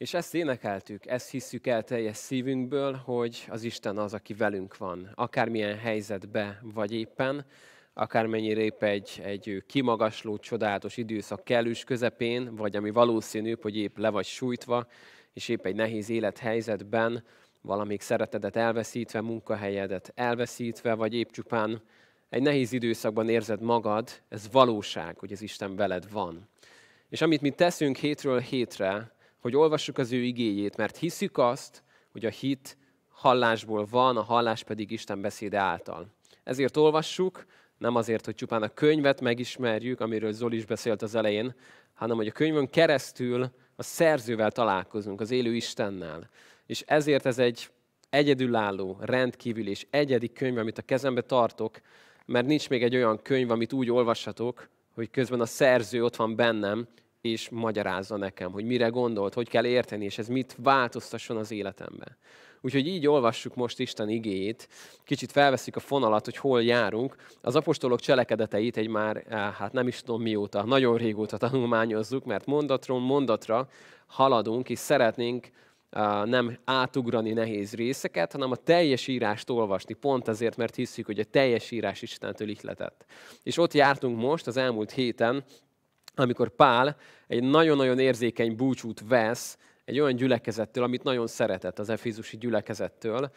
És ezt énekeltük, ezt hisszük el teljes szívünkből, hogy az Isten az, aki velünk van. Akármilyen helyzetbe vagy éppen, akármennyire épp egy, egy kimagasló, csodálatos időszak kellős közepén, vagy ami valószínűbb, hogy épp le vagy sújtva, és épp egy nehéz élethelyzetben, valamik szeretedet elveszítve, munkahelyedet elveszítve, vagy épp csupán egy nehéz időszakban érzed magad, ez valóság, hogy az Isten veled van. És amit mi teszünk hétről hétre, hogy olvassuk az ő igéjét, mert hiszük azt, hogy a hit hallásból van, a hallás pedig Isten beszéde által. Ezért olvassuk, nem azért, hogy csupán a könyvet megismerjük, amiről Zoli is beszélt az elején, hanem hogy a könyvön keresztül a szerzővel találkozunk, az élő Istennel. És ezért ez egy egyedülálló, rendkívül és egyedi könyv, amit a kezembe tartok, mert nincs még egy olyan könyv, amit úgy olvashatok, hogy közben a szerző ott van bennem, és magyarázza nekem, hogy mire gondolt, hogy kell érteni, és ez mit változtasson az életembe. Úgyhogy így olvassuk most Isten igéjét, kicsit felveszik a fonalat, hogy hol járunk. Az apostolok cselekedeteit egy már, eh, hát nem is tudom mióta, nagyon régóta tanulmányozzuk, mert mondatról mondatra haladunk, és szeretnénk eh, nem átugrani nehéz részeket, hanem a teljes írást olvasni, pont azért, mert hiszük, hogy a teljes írás Istentől ihletett. És ott jártunk most, az elmúlt héten, amikor Pál egy nagyon-nagyon érzékeny búcsút vesz egy olyan gyülekezettől, amit nagyon szeretett az efézusi gyülekezettől.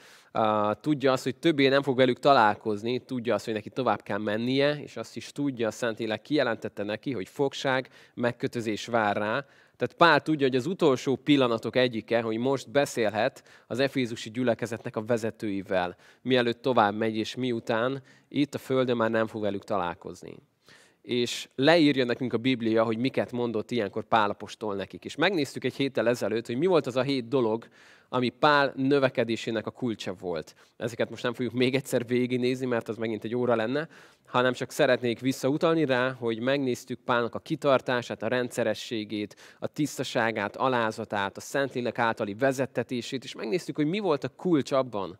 Tudja azt, hogy többé nem fog velük találkozni, tudja azt, hogy neki tovább kell mennie, és azt is tudja, a Szentlélek kijelentette neki, hogy fogság, megkötözés vár rá. Tehát Pál tudja, hogy az utolsó pillanatok egyike, hogy most beszélhet az efézusi gyülekezetnek a vezetőivel, mielőtt tovább megy, és miután itt a Földön már nem fog velük találkozni és leírja nekünk a Biblia, hogy miket mondott ilyenkor Pálapostól nekik. És megnéztük egy héttel ezelőtt, hogy mi volt az a hét dolog, ami Pál növekedésének a kulcsa volt. Ezeket most nem fogjuk még egyszer végignézni, mert az megint egy óra lenne, hanem csak szeretnék visszautalni rá, hogy megnéztük Pálnak a kitartását, a rendszerességét, a tisztaságát, alázatát, a Szentlélek általi vezettetését, és megnéztük, hogy mi volt a kulcs abban,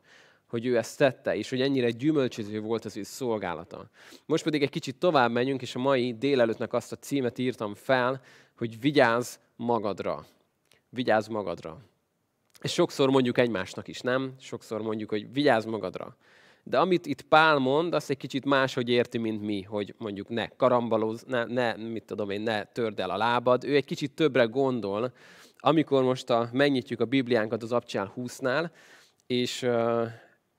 hogy ő ezt tette, és hogy ennyire gyümölcsöző volt az ő szolgálata. Most pedig egy kicsit tovább menjünk, és a mai délelőttnek azt a címet írtam fel, hogy vigyázz magadra. Vigyázz magadra. És sokszor mondjuk egymásnak is, nem? Sokszor mondjuk, hogy vigyázz magadra. De amit itt Pál mond, azt egy kicsit máshogy érti, mint mi, hogy mondjuk ne karambalóz, ne, ne, mit tudom én, ne törd el a lábad. Ő egy kicsit többre gondol, amikor most a, megnyitjuk a Bibliánkat az Abcsál 20-nál, és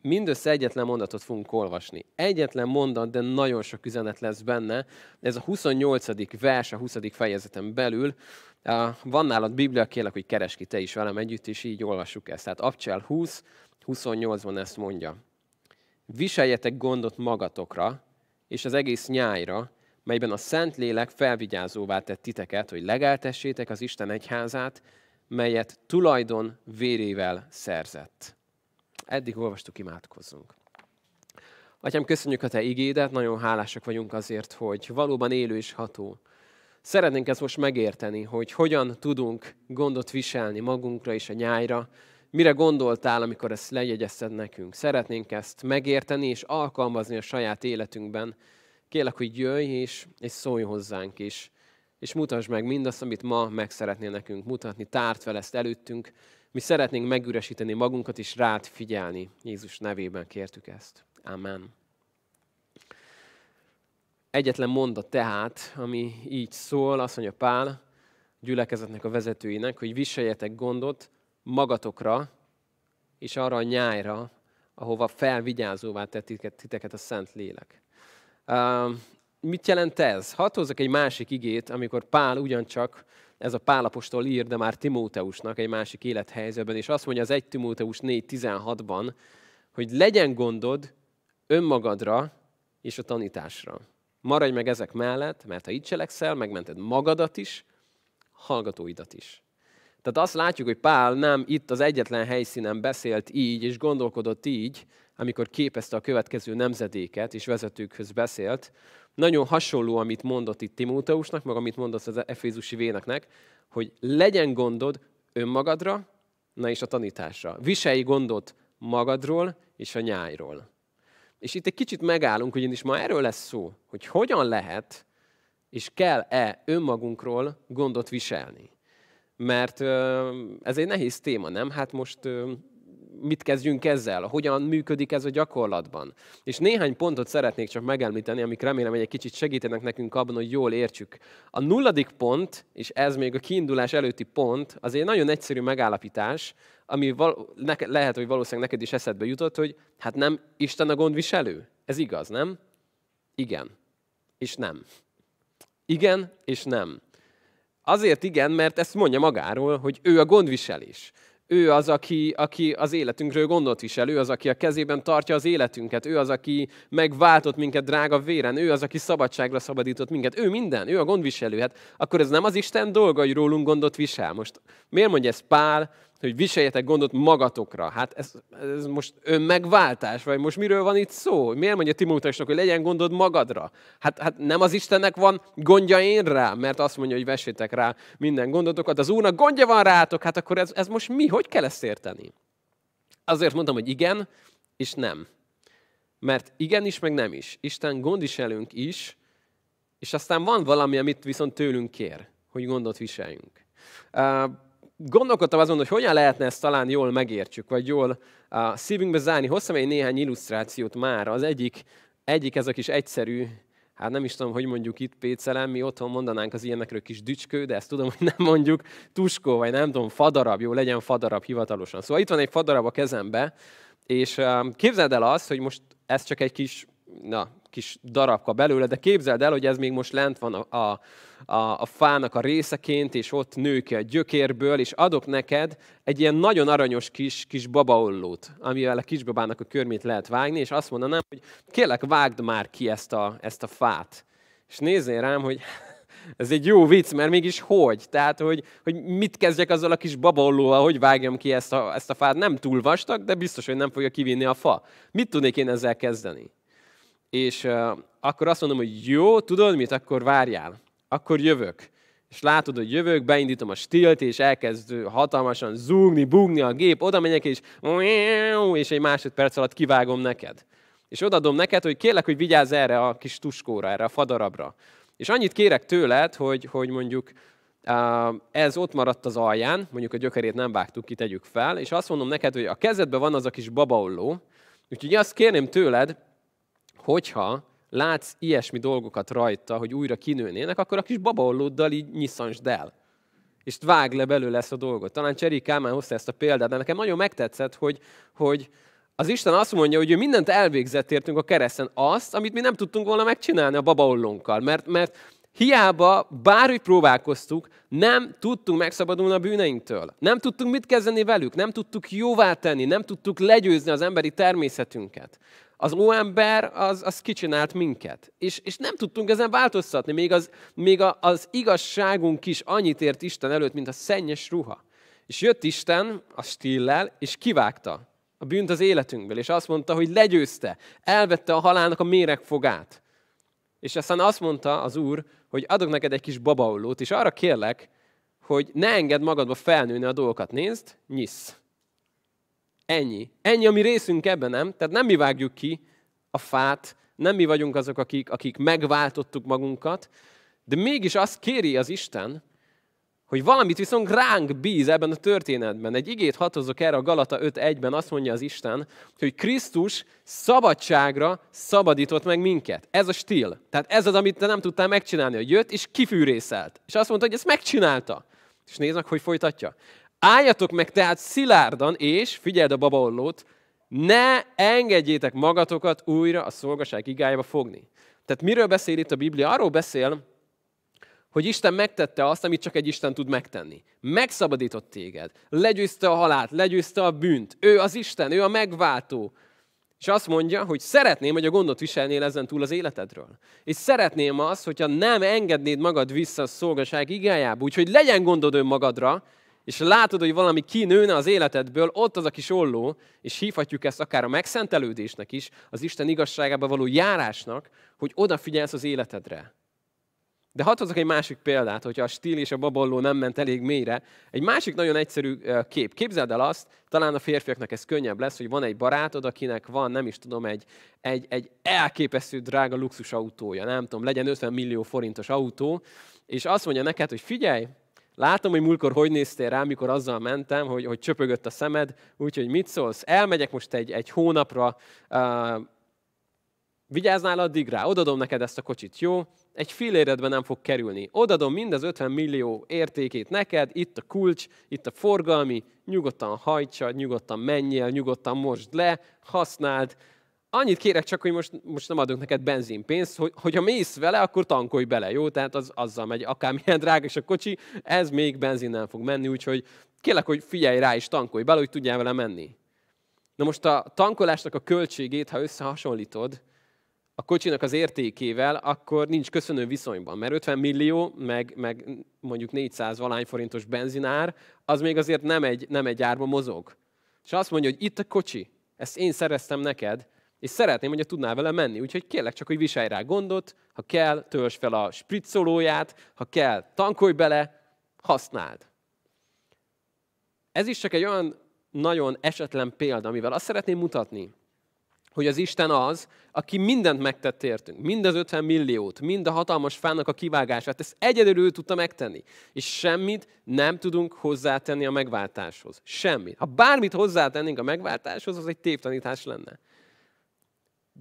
mindössze egyetlen mondatot fogunk olvasni. Egyetlen mondat, de nagyon sok üzenet lesz benne. Ez a 28. vers a 20. fejezeten belül. Van nálad Biblia, kérlek, hogy keres ki te is velem együtt, és így olvassuk ezt. Tehát Abcsel 20, 28-ban ezt mondja. Viseljetek gondot magatokra, és az egész nyájra, melyben a Szentlélek felvigyázóvá tett titeket, hogy legeltessétek az Isten egyházát, melyet tulajdon vérével szerzett. Eddig olvastuk, imádkozzunk. Atyám, köszönjük a Te igédet, nagyon hálásak vagyunk azért, hogy valóban élő és ható. Szeretnénk ezt most megérteni, hogy hogyan tudunk gondot viselni magunkra és a nyájra, mire gondoltál, amikor ezt lejegyezted nekünk. Szeretnénk ezt megérteni és alkalmazni a saját életünkben. Kérlek, hogy jöjj és, és szólj hozzánk is, és mutasd meg mindazt, amit ma meg szeretnél nekünk mutatni. Tárt fel ezt előttünk, mi szeretnénk megüresíteni magunkat és rád figyelni. Jézus nevében kértük ezt. Amen. Egyetlen mondat tehát, ami így szól, azt mondja Pál, gyülekezetnek a vezetőinek, hogy viseljetek gondot magatokra, és arra a nyájra, ahova felvigyázóvá tett titeket a Szent Lélek. Uh, mit jelent ez? Hadd hozzak egy másik igét, amikor Pál ugyancsak ez a Pálapostól ír, de már Timóteusnak egy másik élethelyzetben, és azt mondja az 1 Timóteus 4.16-ban, hogy legyen gondod önmagadra és a tanításra. Maradj meg ezek mellett, mert ha így cselekszel, megmented magadat is, hallgatóidat is. Tehát azt látjuk, hogy Pál nem itt az egyetlen helyszínen beszélt így, és gondolkodott így, amikor képezte a következő nemzedéket, és vezetőkhöz beszélt, nagyon hasonló, amit mondott itt Timóteusnak, meg amit mondott az Efézusi véneknek, hogy legyen gondod önmagadra, na és a tanításra. Viselj gondot magadról és a nyájról. És itt egy kicsit megállunk, ugyanis ma erről lesz szó, hogy hogyan lehet és kell-e önmagunkról gondot viselni. mert ez egy nehéz téma, nem? Hát most mit kezdjünk ezzel, hogyan működik ez a gyakorlatban. És néhány pontot szeretnék csak megemlíteni, amik remélem, hogy egy kicsit segítenek nekünk abban, hogy jól értsük. A nulladik pont, és ez még a kiindulás előtti pont, az egy nagyon egyszerű megállapítás, ami val- neke, lehet, hogy valószínűleg neked is eszedbe jutott, hogy hát nem Isten a gondviselő. Ez igaz, nem? Igen. És nem. Igen, és nem. Azért igen, mert ezt mondja magáról, hogy ő a gondviselés. Ő az, aki, aki az életünkről gondot visel, ő az, aki a kezében tartja az életünket, ő az, aki megváltott minket drága véren, ő az, aki szabadságra szabadított minket, ő minden, ő a gondviselő. Hát akkor ez nem az Isten dolga, hogy rólunk gondot visel. Most miért mondja ez Pál, hogy viseljetek gondot magatokra. Hát ez, ez most önmegváltás, vagy most miről van itt szó? Miért mondja Timóteusnak, hogy legyen gondod magadra? Hát, hát nem az Istennek van gondja én rá, mert azt mondja, hogy vessétek rá minden gondotokat. Az Úrnak gondja van rátok, hát akkor ez, ez most mi? Hogy kell ezt érteni? Azért mondtam, hogy igen, és nem. Mert igen is, meg nem is. Isten gondviselünk is, és aztán van valami, amit viszont tőlünk kér, hogy gondot viseljünk gondolkodtam azon, hogy hogyan lehetne ezt talán jól megértsük, vagy jól a szívünkbe zárni. Hoztam egy néhány illusztrációt már. Az egyik, egyik ez a kis egyszerű, hát nem is tudom, hogy mondjuk itt pécelem, mi otthon mondanánk az ilyenekről kis dücskő, de ezt tudom, hogy nem mondjuk tuskó, vagy nem tudom, fadarab, jó, legyen fadarab hivatalosan. Szóval itt van egy fadarab a kezembe, és képzeld el azt, hogy most ez csak egy kis, na, kis darabka belőle, de képzeld el, hogy ez még most lent van a, a a, a fának a részeként, és ott nő ki a gyökérből, és adok neked egy ilyen nagyon aranyos kis, kis babaollót, amivel a kisbabának a körmét lehet vágni, és azt mondanám, hogy kérlek, vágd már ki ezt a, ezt a fát. És nézzél rám, hogy ez egy jó vicc, mert mégis hogy? Tehát, hogy, hogy mit kezdjek azzal a kis babaollóval, hogy vágjam ki ezt a, ezt a fát. Nem túl vastag, de biztos, hogy nem fogja kivinni a fa. Mit tudnék én ezzel kezdeni? És uh, akkor azt mondom, hogy jó, tudod mit, akkor várjál akkor jövök. És látod, hogy jövök, beindítom a stilt, és elkezd hatalmasan zúgni, bugni a gép, oda megyek, és, és egy másodperc alatt kivágom neked. És odadom neked, hogy kérlek, hogy vigyázz erre a kis tuskóra, erre a fadarabra. És annyit kérek tőled, hogy, hogy mondjuk ez ott maradt az alján, mondjuk a gyökerét nem vágtuk ki, tegyük fel, és azt mondom neked, hogy a kezedben van az a kis babaolló, úgyhogy azt kérném tőled, hogyha látsz ilyesmi dolgokat rajta, hogy újra kinőnének, akkor a kis babaollóddal így nyiszansd el. És vág le belőle ezt a dolgot. Talán Cseri Kálmán hozta ezt a példát, de nekem nagyon megtetszett, hogy, hogy az Isten azt mondja, hogy ő mindent elvégzett értünk a kereszten, azt, amit mi nem tudtunk volna megcsinálni a babaollónkkal. Mert, mert hiába, bárhogy próbálkoztuk, nem tudtunk megszabadulni a bűneinktől. Nem tudtunk mit kezdeni velük, nem tudtuk jóvá tenni, nem tudtuk legyőzni az emberi természetünket az óember az, az kicsinált minket. És, és nem tudtunk ezen változtatni. Még, az, még a, az igazságunk is annyit ért Isten előtt, mint a szennyes ruha. És jött Isten a stillel, és kivágta a bűnt az életünkből, és azt mondta, hogy legyőzte, elvette a halálnak a méregfogát. És aztán azt mondta az Úr, hogy adok neked egy kis babaollót, és arra kérlek, hogy ne engedd magadba felnőni a dolgokat. Nézd, nyisz. Ennyi. Ennyi a mi részünk ebben, nem? Tehát nem mi vágjuk ki a fát, nem mi vagyunk azok, akik, akik megváltottuk magunkat, de mégis azt kéri az Isten, hogy valamit viszont ránk bíz ebben a történetben. Egy igét hatozok erre a Galata 5.1-ben, azt mondja az Isten, hogy Krisztus szabadságra szabadított meg minket. Ez a stíl. Tehát ez az, amit te nem tudtál megcsinálni, hogy jött és kifűrészelt. És azt mondta, hogy ezt megcsinálta. És nézd hogy folytatja. Álljatok meg tehát szilárdan, és, figyeld a babaollót, ne engedjétek magatokat újra a szolgaság igájába fogni. Tehát miről beszél itt a Biblia? Arról beszél, hogy Isten megtette azt, amit csak egy Isten tud megtenni. Megszabadított téged, legyőzte a halált, legyőzte a bűnt. Ő az Isten, ő a megváltó. És azt mondja, hogy szeretném, hogy a gondot viselnél ezen túl az életedről. És szeretném azt, hogyha nem engednéd magad vissza a szolgaság igájába, úgyhogy legyen gondod önmagadra, és látod, hogy valami kinőne az életedből, ott az a kis olló, és hívhatjuk ezt akár a megszentelődésnek is, az Isten igazságába való járásnak, hogy odafigyelsz az életedre. De hadd hozok egy másik példát, hogyha a stíl és a babolló nem ment elég mélyre. Egy másik nagyon egyszerű kép. Képzeld el azt, talán a férfiaknak ez könnyebb lesz, hogy van egy barátod, akinek van, nem is tudom, egy, egy, egy elképesztő drága luxus autója, nem tudom, legyen 50 millió forintos autó, és azt mondja neked, hogy figyelj, Látom, hogy múlkor hogy néztél rá, mikor azzal mentem, hogy, hogy csöpögött a szemed, úgyhogy mit szólsz? Elmegyek most egy, egy hónapra, uh, vigyáznál addig rá, odadom neked ezt a kocsit, jó? Egy filléredben nem fog kerülni. Odadom mind az 50 millió értékét neked, itt a kulcs, itt a forgalmi, nyugodtan hajtsa, nyugodtan menjél, nyugodtan most le, használd, annyit kérek csak, hogy most, most nem adok neked benzinpénzt, hogy, hogyha mész vele, akkor tankolj bele, jó? Tehát az, azzal megy, akármilyen drága is a kocsi, ez még benzinnel fog menni, úgyhogy kérlek, hogy figyelj rá és tankolj bele, hogy tudjál vele menni. Na most a tankolásnak a költségét, ha összehasonlítod a kocsinak az értékével, akkor nincs köszönő viszonyban, mert 50 millió, meg, meg mondjuk 400 valány forintos benzinár, az még azért nem egy, nem egy árba mozog. És azt mondja, hogy itt a kocsi, ezt én szereztem neked, és szeretném, hogyha tudnál vele menni. Úgyhogy kérlek csak, hogy viselj rá gondot, ha kell, töltsd fel a spritzolóját, ha kell, tankolj bele, használd. Ez is csak egy olyan nagyon esetlen példa, amivel azt szeretném mutatni, hogy az Isten az, aki mindent megtett értünk, mind az 50 milliót, mind a hatalmas fának a kivágását, ezt egyedül ő tudta megtenni. És semmit nem tudunk hozzátenni a megváltáshoz. Semmit. Ha bármit hozzátennénk a megváltáshoz, az egy tévtanítás lenne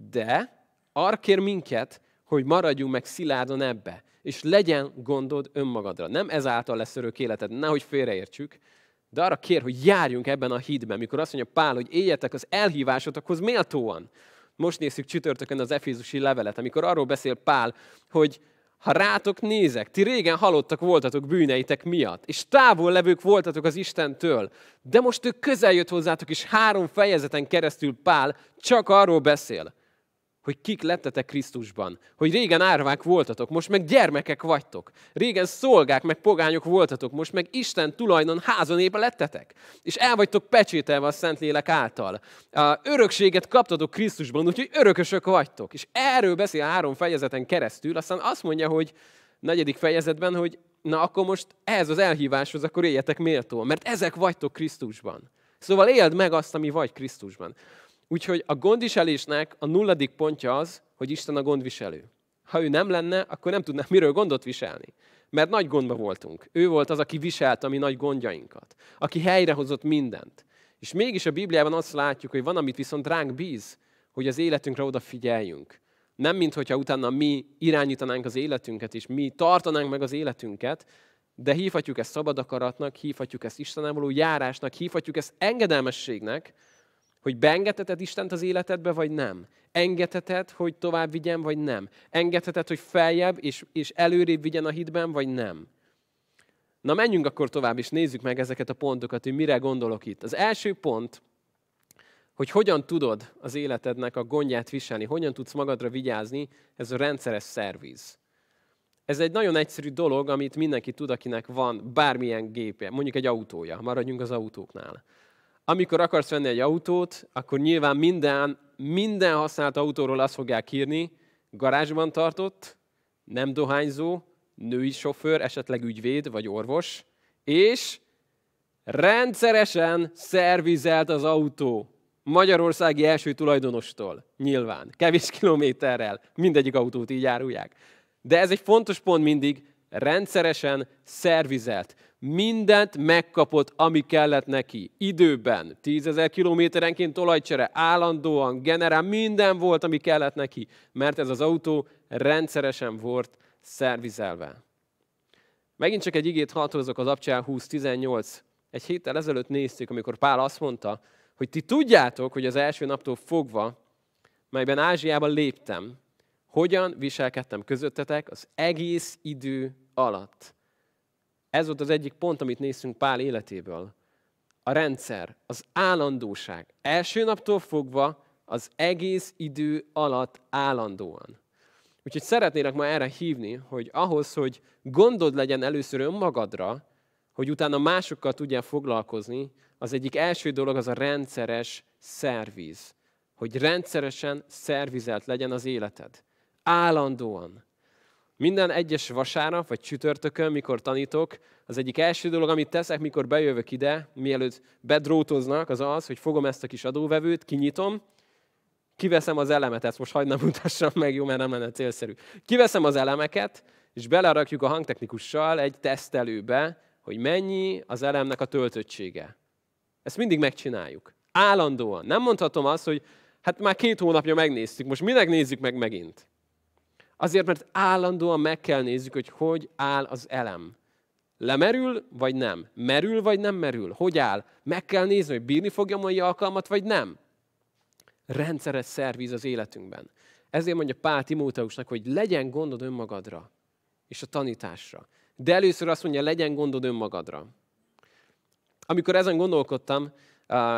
de arra kér minket, hogy maradjunk meg szilárdan ebbe, és legyen gondod önmagadra. Nem ezáltal lesz örök életed, nehogy félreértsük, de arra kér, hogy járjunk ebben a hídben, mikor azt mondja Pál, hogy éljetek az elhívásotokhoz méltóan. Most nézzük csütörtökön az Efézusi levelet, amikor arról beszél Pál, hogy ha rátok nézek, ti régen halottak voltatok bűneitek miatt, és távol levők voltatok az Istentől, de most ő közel jött hozzátok, és három fejezeten keresztül Pál csak arról beszél, hogy kik lettetek Krisztusban. Hogy régen árvák voltatok, most meg gyermekek vagytok. Régen szolgák, meg pogányok voltatok, most meg Isten tulajdon házonépe lettetek. És el vagytok pecsételve a Szentlélek által. A örökséget kaptatok Krisztusban, úgyhogy örökösök vagytok. És erről beszél három fejezeten keresztül, aztán azt mondja, hogy negyedik fejezetben, hogy na akkor most ehhez az elhíváshoz akkor éljetek méltóan, mert ezek vagytok Krisztusban. Szóval éld meg azt, ami vagy Krisztusban. Úgyhogy a gondviselésnek a nulladik pontja az, hogy Isten a gondviselő. Ha ő nem lenne, akkor nem tudnánk miről gondot viselni. Mert nagy gondba voltunk. Ő volt az, aki viselte a mi nagy gondjainkat. Aki helyrehozott mindent. És mégis a Bibliában azt látjuk, hogy van, amit viszont ránk bíz, hogy az életünkre odafigyeljünk. Nem, mint hogyha utána mi irányítanánk az életünket, és mi tartanánk meg az életünket, de hívhatjuk ezt szabad akaratnak, hívhatjuk ezt Istenem való járásnak, hívhatjuk ezt engedelmességnek, hogy beengedheted Istent az életedbe, vagy nem? Engedheted, hogy tovább vigyen, vagy nem? Engedheted, hogy feljebb és, és előrébb vigyen a hitben, vagy nem? Na menjünk akkor tovább, és nézzük meg ezeket a pontokat, hogy mire gondolok itt. Az első pont, hogy hogyan tudod az életednek a gondját viselni, hogyan tudsz magadra vigyázni, ez a rendszeres szerviz. Ez egy nagyon egyszerű dolog, amit mindenki tud, akinek van bármilyen gépje, mondjuk egy autója, maradjunk az autóknál. Amikor akarsz venni egy autót, akkor nyilván minden, minden használt autóról azt fogják írni, garázsban tartott, nem dohányzó, női sofőr, esetleg ügyvéd vagy orvos, és rendszeresen szervizelt az autó. Magyarországi első tulajdonostól, nyilván. Kevés kilométerrel, mindegyik autót így árulják. De ez egy fontos pont mindig, rendszeresen szervizelt mindent megkapott, ami kellett neki. Időben, tízezer kilométerenként olajcsere, állandóan, generál, minden volt, ami kellett neki, mert ez az autó rendszeresen volt szervizelve. Megint csak egy igét hatózok az Abcsál 20.18. Egy héttel ezelőtt néztük, amikor Pál azt mondta, hogy ti tudjátok, hogy az első naptól fogva, melyben Ázsiában léptem, hogyan viselkedtem közöttetek az egész idő alatt. Ez volt az egyik pont, amit nézünk Pál életéből. A rendszer, az állandóság. Első naptól fogva az egész idő alatt állandóan. Úgyhogy szeretnélek ma erre hívni, hogy ahhoz, hogy gondod legyen először önmagadra, hogy utána másokkal tudjál foglalkozni, az egyik első dolog az a rendszeres szerviz. Hogy rendszeresen szervizelt legyen az életed. Állandóan. Minden egyes vasárnap vagy csütörtökön, mikor tanítok, az egyik első dolog, amit teszek, mikor bejövök ide, mielőtt bedrótoznak, az az, hogy fogom ezt a kis adóvevőt, kinyitom, kiveszem az elemet, ezt most hagyd nem mutassam meg, jó, mert nem lenne célszerű. Kiveszem az elemeket, és belerakjuk a hangtechnikussal egy tesztelőbe hogy mennyi az elemnek a töltöttsége. Ezt mindig megcsináljuk. Állandóan. Nem mondhatom azt, hogy hát már két hónapja megnéztük, most minek nézzük meg megint? Azért, mert állandóan meg kell nézzük, hogy hogy áll az elem. Lemerül, vagy nem? Merül, vagy nem merül? Hogy áll? Meg kell nézni, hogy bírni fogja mai alkalmat, vagy nem. Rendszeres szervíz az életünkben. Ezért mondja Pál Timóteusnak, hogy legyen gondod önmagadra és a tanításra. De először azt mondja, legyen gondod önmagadra. Amikor ezen gondolkodtam,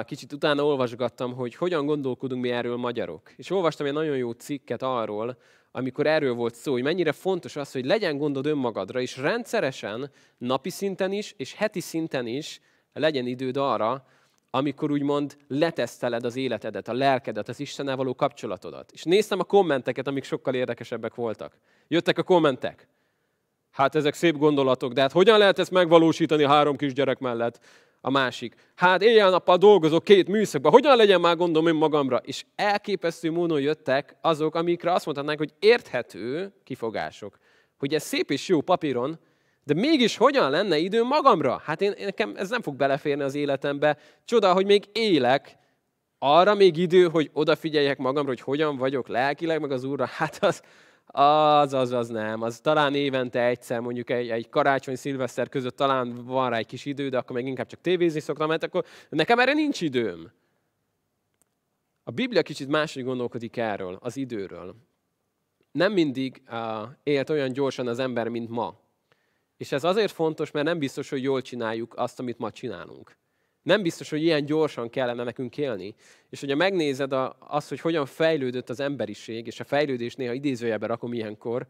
kicsit utána olvasgattam, hogy hogyan gondolkodunk mi erről magyarok. És olvastam egy nagyon jó cikket arról, amikor erről volt szó, hogy mennyire fontos az, hogy legyen gondod önmagadra, és rendszeresen, napi szinten is, és heti szinten is legyen időd arra, amikor úgymond leteszteled az életedet, a lelkedet, az Istennel való kapcsolatodat. És néztem a kommenteket, amik sokkal érdekesebbek voltak. Jöttek a kommentek. Hát ezek szép gondolatok, de hát hogyan lehet ezt megvalósítani három kisgyerek mellett? A másik. Hát éjjel-nappal dolgozok két műszakban, hogyan legyen már gondom én magamra? És elképesztő módon jöttek azok, amikre azt mondhatnánk, hogy érthető kifogások. Hogy ez szép és jó papíron, de mégis hogyan lenne idő magamra? Hát én, nekem ez nem fog beleférni az életembe. Csoda, hogy még élek, arra még idő, hogy odafigyeljek magamra, hogy hogyan vagyok lelkileg, meg az Úrra. Hát az, az, az, az nem. Az talán évente egyszer, mondjuk egy, egy karácsony, szilveszter között talán van rá egy kis idő, de akkor meg inkább csak tévézni szoktam, mert akkor nekem erre nincs időm. A Biblia kicsit máshogy gondolkodik erről, az időről. Nem mindig uh, élt olyan gyorsan az ember, mint ma. És ez azért fontos, mert nem biztos, hogy jól csináljuk azt, amit ma csinálunk. Nem biztos, hogy ilyen gyorsan kellene nekünk élni. És hogyha megnézed a, azt, hogy hogyan fejlődött az emberiség, és a fejlődés néha idézőjelben rakom ilyenkor,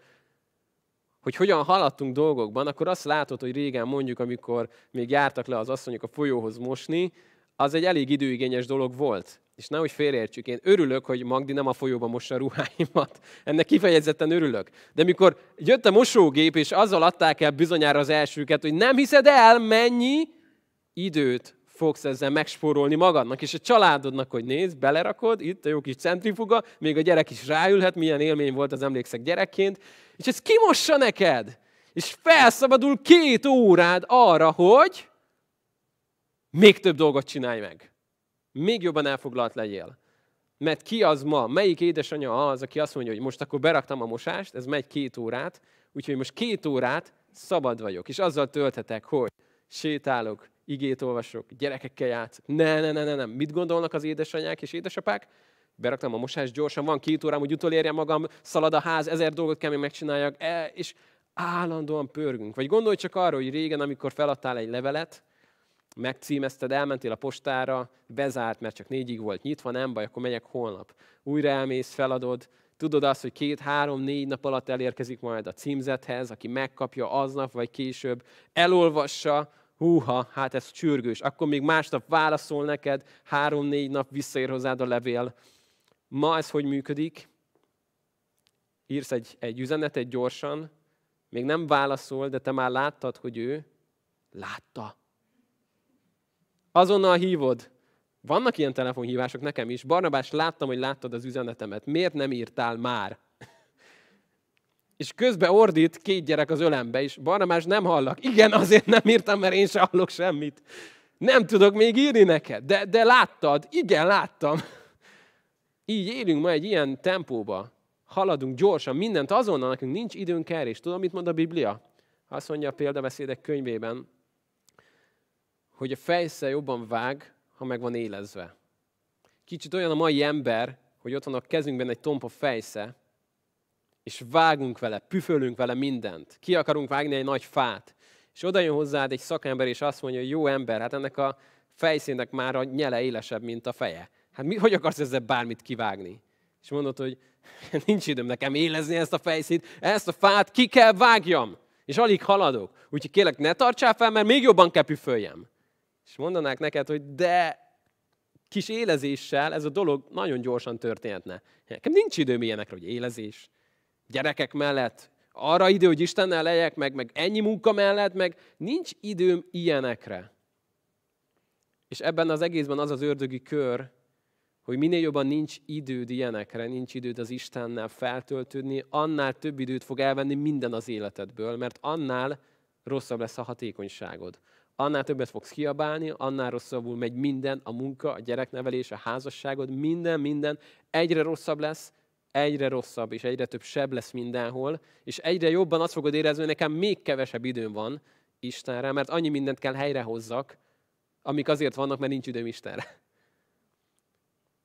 hogy hogyan haladtunk dolgokban, akkor azt látod, hogy régen mondjuk, amikor még jártak le az asszonyok a folyóhoz mosni, az egy elég időigényes dolog volt. És nehogy félreértsük, én örülök, hogy Magdi nem a folyóba mossa a ruháimat. Ennek kifejezetten örülök. De mikor jött a mosógép, és azzal adták el bizonyára az elsőket, hogy nem hiszed el, mennyi időt fogsz ezzel megspórolni magadnak, és a családodnak, hogy nézd, belerakod, itt a jó kis centrifuga, még a gyerek is ráülhet, milyen élmény volt az emlékszek gyerekként, és ez kimossa neked, és felszabadul két órád arra, hogy még több dolgot csinálj meg. Még jobban elfoglalt legyél. Mert ki az ma, melyik édesanyja az, aki azt mondja, hogy most akkor beraktam a mosást, ez megy két órát, úgyhogy most két órát szabad vagyok, és azzal tölthetek, hogy sétálok, igét olvasok, gyerekekkel játszok. Ne, ne, ne, ne, nem. Mit gondolnak az édesanyák és édesapák? Beraktam a mosást gyorsan, van két órám, hogy utolérjem magam, szalad a ház, ezer dolgot kell még megcsináljak, e, és állandóan pörgünk. Vagy gondolj csak arra, hogy régen, amikor feladtál egy levelet, megcímezted, elmentél a postára, bezárt, mert csak négyig volt nyitva, nem baj, akkor megyek holnap. Újra elmész, feladod, tudod azt, hogy két, három, négy nap alatt elérkezik majd a címzethez, aki megkapja aznap vagy később, elolvassa, húha, hát ez csürgős. Akkor még másnap válaszol neked, három-négy nap visszaér hozzád a levél. Ma ez hogy működik? Írsz egy, egy üzenetet gyorsan, még nem válaszol, de te már láttad, hogy ő látta. Azonnal hívod. Vannak ilyen telefonhívások nekem is. Barnabás, láttam, hogy láttad az üzenetemet. Miért nem írtál már? És közben ordít két gyerek az ölembe, és Barnabás nem hallak. Igen, azért nem írtam, mert én sem hallok semmit. Nem tudok még írni neked, de, de láttad. Igen, láttam. Így élünk ma egy ilyen tempóba. Haladunk gyorsan, mindent azonnal, nekünk nincs időnk erre. És tudom, mit mond a Biblia? Azt mondja a példabeszédek könyvében, hogy a fejsze jobban vág, ha meg van élezve. Kicsit olyan a mai ember, hogy ott van a kezünkben egy tompa fejsze, és vágunk vele, püfölünk vele mindent. Ki akarunk vágni egy nagy fát. És oda jön hozzád egy szakember, és azt mondja, hogy jó ember, hát ennek a fejszének már a nyele élesebb, mint a feje. Hát mi, hogy akarsz ezzel bármit kivágni? És mondod, hogy nincs időm nekem élezni ezt a fejszét, ezt a fát ki kell vágjam. És alig haladok. Úgyhogy kérlek, ne tartsál fel, mert még jobban kell püföljem. És mondanák neked, hogy de kis élezéssel ez a dolog nagyon gyorsan történhetne. Nekem nincs időm ilyenekre, hogy élezés, gyerekek mellett, arra idő, hogy Istennel legyek, meg, meg ennyi munka mellett, meg nincs időm ilyenekre. És ebben az egészben az az ördögi kör, hogy minél jobban nincs időd ilyenekre, nincs időd az Istennel feltöltődni, annál több időt fog elvenni minden az életedből, mert annál rosszabb lesz a hatékonyságod. Annál többet fogsz kiabálni, annál rosszabbul megy minden, a munka, a gyereknevelés, a házasságod, minden, minden egyre rosszabb lesz, egyre rosszabb, és egyre több seb lesz mindenhol, és egyre jobban azt fogod érezni, hogy nekem még kevesebb időm van Istenre, mert annyi mindent kell helyrehozzak, amik azért vannak, mert nincs időm Istenre.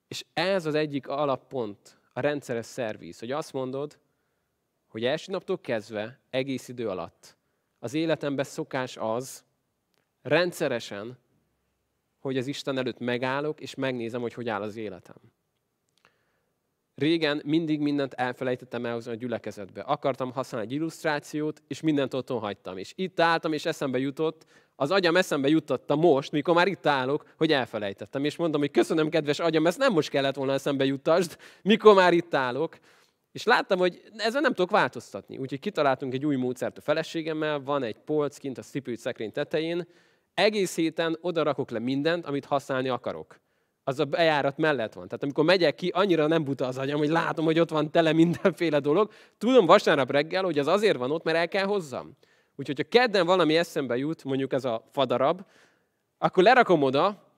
És ez az egyik alappont, a rendszeres szerviz, hogy azt mondod, hogy első naptól kezdve, egész idő alatt az életemben szokás az, rendszeresen, hogy az Isten előtt megállok, és megnézem, hogy hogy áll az életem. Régen mindig mindent elfelejtettem elhozni a gyülekezetbe. Akartam használni egy illusztrációt, és mindent otthon hagytam. És itt álltam, és eszembe jutott, az agyam eszembe jutotta most, mikor már itt állok, hogy elfelejtettem. És mondom, hogy köszönöm, kedves agyam, ezt nem most kellett volna eszembe juttasd, mikor már itt állok. És láttam, hogy ezen nem tudok változtatni. Úgyhogy kitaláltunk egy új módszert a feleségemmel, van egy polc kint a szipült szekrény tetején, egész héten oda rakok le mindent, amit használni akarok. Az a bejárat mellett van. Tehát amikor megyek ki, annyira nem buta az agyam, hogy látom, hogy ott van tele mindenféle dolog. Tudom vasárnap reggel, hogy az azért van ott, mert el kell hozzam. Úgyhogy ha kedden valami eszembe jut, mondjuk ez a fadarab, akkor lerakom oda,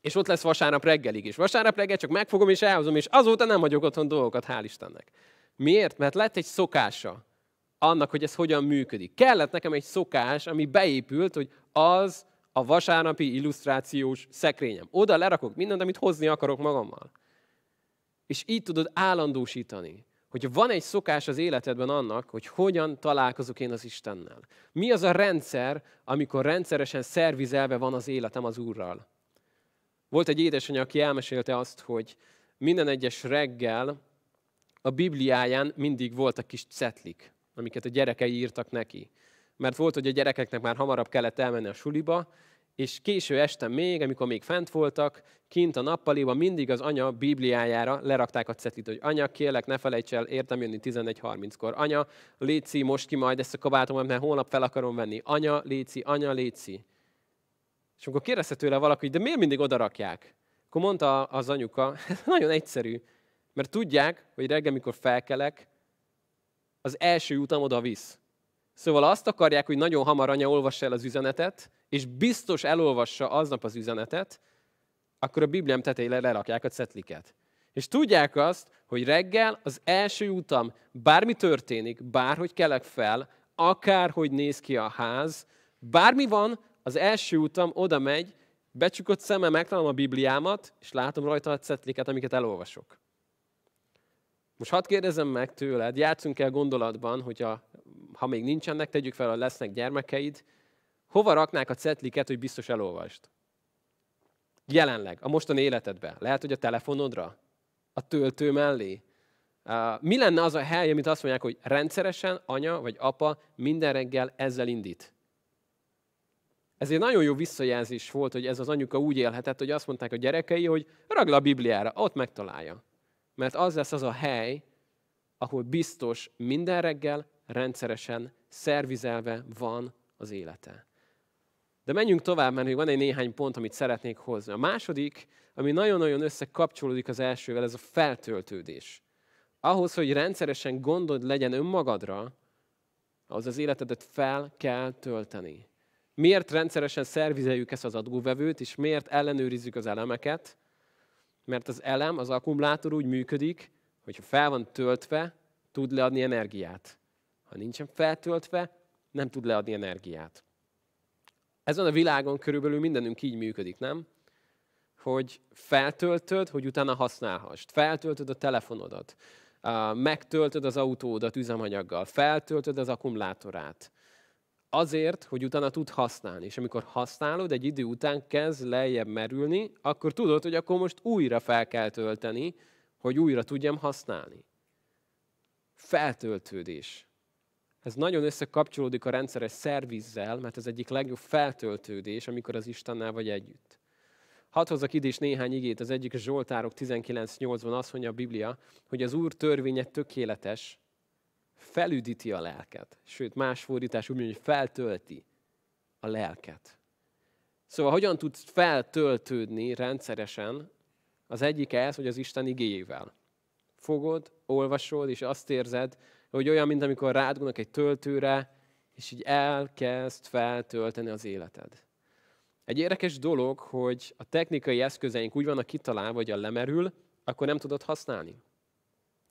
és ott lesz vasárnap reggelig is. Vasárnap reggel csak megfogom és elhozom, és azóta nem hagyok otthon dolgokat, hál' Istennek. Miért? Mert lett egy szokása annak, hogy ez hogyan működik. Kellett nekem egy szokás, ami beépült, hogy az a vasárnapi illusztrációs szekrényem. Oda lerakok mindent, amit hozni akarok magammal. És így tudod állandósítani, hogy van egy szokás az életedben annak, hogy hogyan találkozok én az Istennel. Mi az a rendszer, amikor rendszeresen szervizelve van az életem az Úrral. Volt egy édesanyja, aki elmesélte azt, hogy minden egyes reggel a Bibliáján mindig voltak kis cetlik, amiket a gyerekei írtak neki. Mert volt, hogy a gyerekeknek már hamarabb kellett elmenni a suliba, és késő este még, amikor még fent voltak, kint a nappaliban mindig az anya Bibliájára lerakták a cetlit, hogy anya, kérlek, ne felejts el, értem jönni 11.30-kor. Anya, léci, most ki majd ezt a kabátomat, mert holnap fel akarom venni. Anya, léci, anya, léci. És amikor kérdezte tőle valaki, de miért mindig oda rakják? Akkor mondta az anyuka, ez nagyon egyszerű, mert tudják, hogy reggel, mikor felkelek, az első utam oda visz. Szóval azt akarják, hogy nagyon hamar anya olvassa el az üzenetet, és biztos elolvassa aznap az üzenetet, akkor a Bibliám tetejére lerakják a cetliket. És tudják azt, hogy reggel az első utam, bármi történik, bárhogy kelek fel, akárhogy néz ki a ház, bármi van, az első utam oda megy, becsukott szemmel megtalálom a Bibliámat, és látom rajta a cetliket, amiket elolvasok. Most hadd kérdezem meg tőled, játszunk el gondolatban, hogyha ha még nincsenek, tegyük fel, hogy lesznek gyermekeid, hova raknák a cetliket, hogy biztos elolvast? Jelenleg, a mostani életedben. Lehet, hogy a telefonodra? A töltő mellé? Mi lenne az a hely, amit azt mondják, hogy rendszeresen anya vagy apa minden reggel ezzel indít? Ez egy nagyon jó visszajelzés volt, hogy ez az anyuka úgy élhetett, hogy azt mondták a gyerekei, hogy ragd a Bibliára, ott megtalálja. Mert az lesz az a hely, ahol biztos minden reggel rendszeresen szervizelve van az élete. De menjünk tovább, mert még van egy néhány pont, amit szeretnék hozni. A második, ami nagyon-nagyon összekapcsolódik az elsővel, ez a feltöltődés. Ahhoz, hogy rendszeresen gondod legyen önmagadra, ahhoz az életedet fel kell tölteni. Miért rendszeresen szervizeljük ezt az adóvevőt, és miért ellenőrizzük az elemeket? Mert az elem, az akkumulátor úgy működik, hogyha fel van töltve, tud leadni energiát. Ha nincsen feltöltve, nem tud leadni energiát. Ezen a világon körülbelül mindenünk így működik, nem? Hogy feltöltöd, hogy utána használhassd. Feltöltöd a telefonodat, megtöltöd az autódat üzemanyaggal, feltöltöd az akkumulátorát. Azért, hogy utána tud használni. És amikor használod, egy idő után kezd lejjebb merülni, akkor tudod, hogy akkor most újra fel kell tölteni, hogy újra tudjam használni. Feltöltődés. Ez nagyon összekapcsolódik a rendszeres szervizzel, mert ez egyik legjobb feltöltődés, amikor az Istennel vagy együtt. Hadd hozzak ide is néhány igét, az egyik Zsoltárok 19.8-ban azt mondja a Biblia, hogy az Úr törvénye tökéletes, felüdíti a lelket. Sőt, más fordítás úgy mondja, hogy feltölti a lelket. Szóval hogyan tudsz feltöltődni rendszeresen? Az egyik ez, hogy az Isten igéjével. Fogod, olvasod, és azt érzed, hogy olyan, mint amikor rádgulnak egy töltőre, és így elkezd feltölteni az életed. Egy érdekes dolog, hogy a technikai eszközeink úgy vannak kitalálva, hogy a lemerül, akkor nem tudod használni.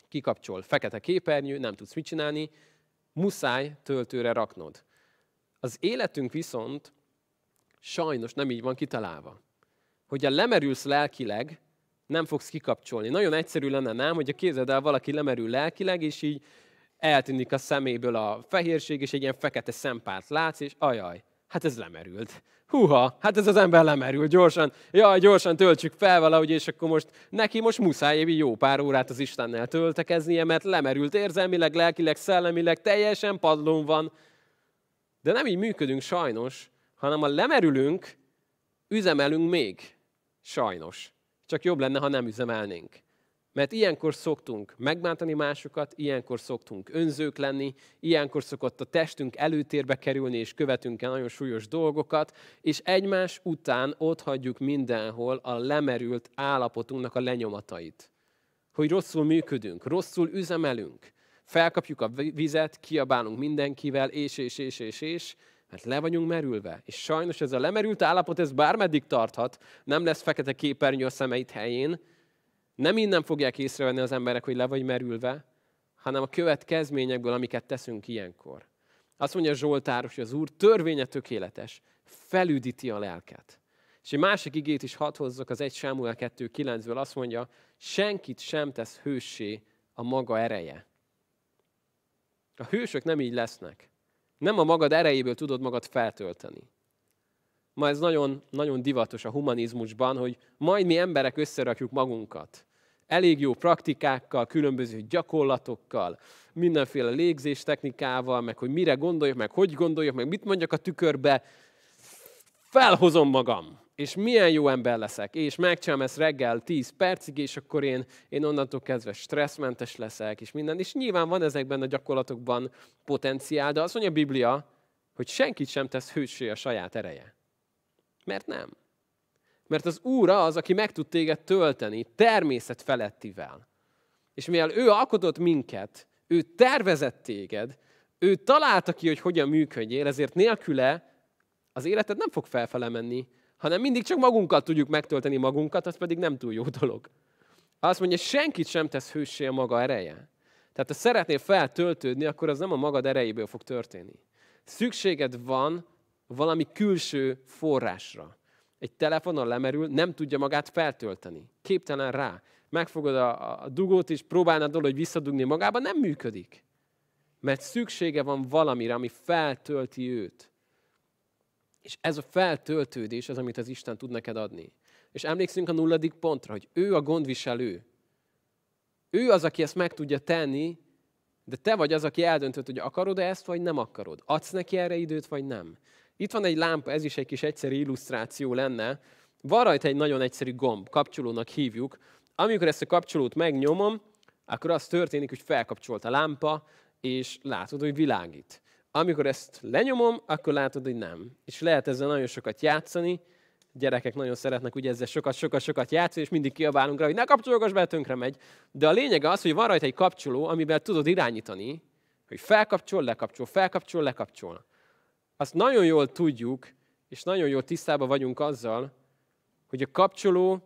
Kikapcsol. Fekete képernyő, nem tudsz mit csinálni, muszáj töltőre raknod. Az életünk viszont sajnos nem így van kitalálva. Hogyha lemerülsz lelkileg, nem fogsz kikapcsolni. Nagyon egyszerű lenne, nem, hogy a képzeld el, valaki lemerül lelkileg, és így eltűnik a szeméből a fehérség, és egy ilyen fekete szempárt látsz, és ajaj, hát ez lemerült. Húha, hát ez az ember lemerült, gyorsan, jaj, gyorsan töltsük fel valahogy, és akkor most neki most muszáj évi jó pár órát az Istennel töltekeznie, mert lemerült érzelmileg, lelkileg, szellemileg, teljesen padlón van. De nem így működünk sajnos, hanem a lemerülünk, üzemelünk még. Sajnos. Csak jobb lenne, ha nem üzemelnénk. Mert ilyenkor szoktunk megbántani másokat, ilyenkor szoktunk önzők lenni, ilyenkor szokott a testünk előtérbe kerülni, és követünk el nagyon súlyos dolgokat, és egymás után ott hagyjuk mindenhol a lemerült állapotunknak a lenyomatait. Hogy rosszul működünk, rosszul üzemelünk, felkapjuk a vizet, kiabálunk mindenkivel, és, és, és, és, és, mert le vagyunk merülve. És sajnos ez a lemerült állapot, ez bármeddig tarthat, nem lesz fekete képernyő a szemeit helyén, nem innen fogják észrevenni az emberek, hogy le vagy merülve, hanem a következményekből, amiket teszünk ilyenkor. Azt mondja Zsoltáros, hogy az Úr törvénye tökéletes, felüdíti a lelket. És egy másik igét is hadd hozzak az 1 Sámuel 2.9-ből, azt mondja, senkit sem tesz hőssé a maga ereje. A hősök nem így lesznek. Nem a magad erejéből tudod magad feltölteni. Ma ez nagyon, nagyon divatos a humanizmusban, hogy majd mi emberek összerakjuk magunkat. Elég jó praktikákkal, különböző gyakorlatokkal, mindenféle légzés technikával, meg hogy mire gondoljak, meg hogy gondoljak, meg mit mondjak a tükörbe, felhozom magam, és milyen jó ember leszek, és megcsinálom ezt reggel 10 percig, és akkor én, én onnantól kezdve stresszmentes leszek, és minden. És nyilván van ezekben a gyakorlatokban potenciál, de azt mondja a Biblia, hogy senkit sem tesz hősé a saját ereje. Mert nem. Mert az Úr az, aki meg tud téged tölteni természet felettivel. És mivel ő alkotott minket, ő tervezett téged, ő találta ki, hogy hogyan működjél, ezért nélküle az életed nem fog felfele menni, hanem mindig csak magunkat tudjuk megtölteni magunkat, az pedig nem túl jó dolog. Azt mondja, senkit sem tesz hőssé a maga ereje. Tehát ha szeretnél feltöltődni, akkor az nem a magad erejéből fog történni. Szükséged van valami külső forrásra. Egy telefonon lemerül, nem tudja magát feltölteni. Képtelen rá. Megfogod a, a dugót, és próbálnád dolog, hogy visszadugni magába, nem működik. Mert szüksége van valamire, ami feltölti őt. És ez a feltöltődés az, amit az Isten tud neked adni. És emlékszünk a nulladik pontra, hogy ő a gondviselő. Ő az, aki ezt meg tudja tenni, de te vagy az, aki eldöntöd, hogy akarod-e ezt, vagy nem akarod. Adsz neki erre időt, vagy nem. Itt van egy lámpa, ez is egy kis egyszerű illusztráció lenne. Van rajta egy nagyon egyszerű gomb, kapcsolónak hívjuk. Amikor ezt a kapcsolót megnyomom, akkor az történik, hogy felkapcsolt a lámpa, és látod, hogy világít. Amikor ezt lenyomom, akkor látod, hogy nem. És lehet ezzel nagyon sokat játszani, gyerekek nagyon szeretnek ugye ezzel sokat, sokat, sokat játszani, és mindig kiabálunk rá, hogy ne kapcsolgass be, tönkre megy. De a lényeg az, hogy van rajta egy kapcsoló, amivel tudod irányítani, hogy felkapcsol, lekapcsol, felkapcsol, lekapcsol azt nagyon jól tudjuk, és nagyon jól tisztában vagyunk azzal, hogy a kapcsoló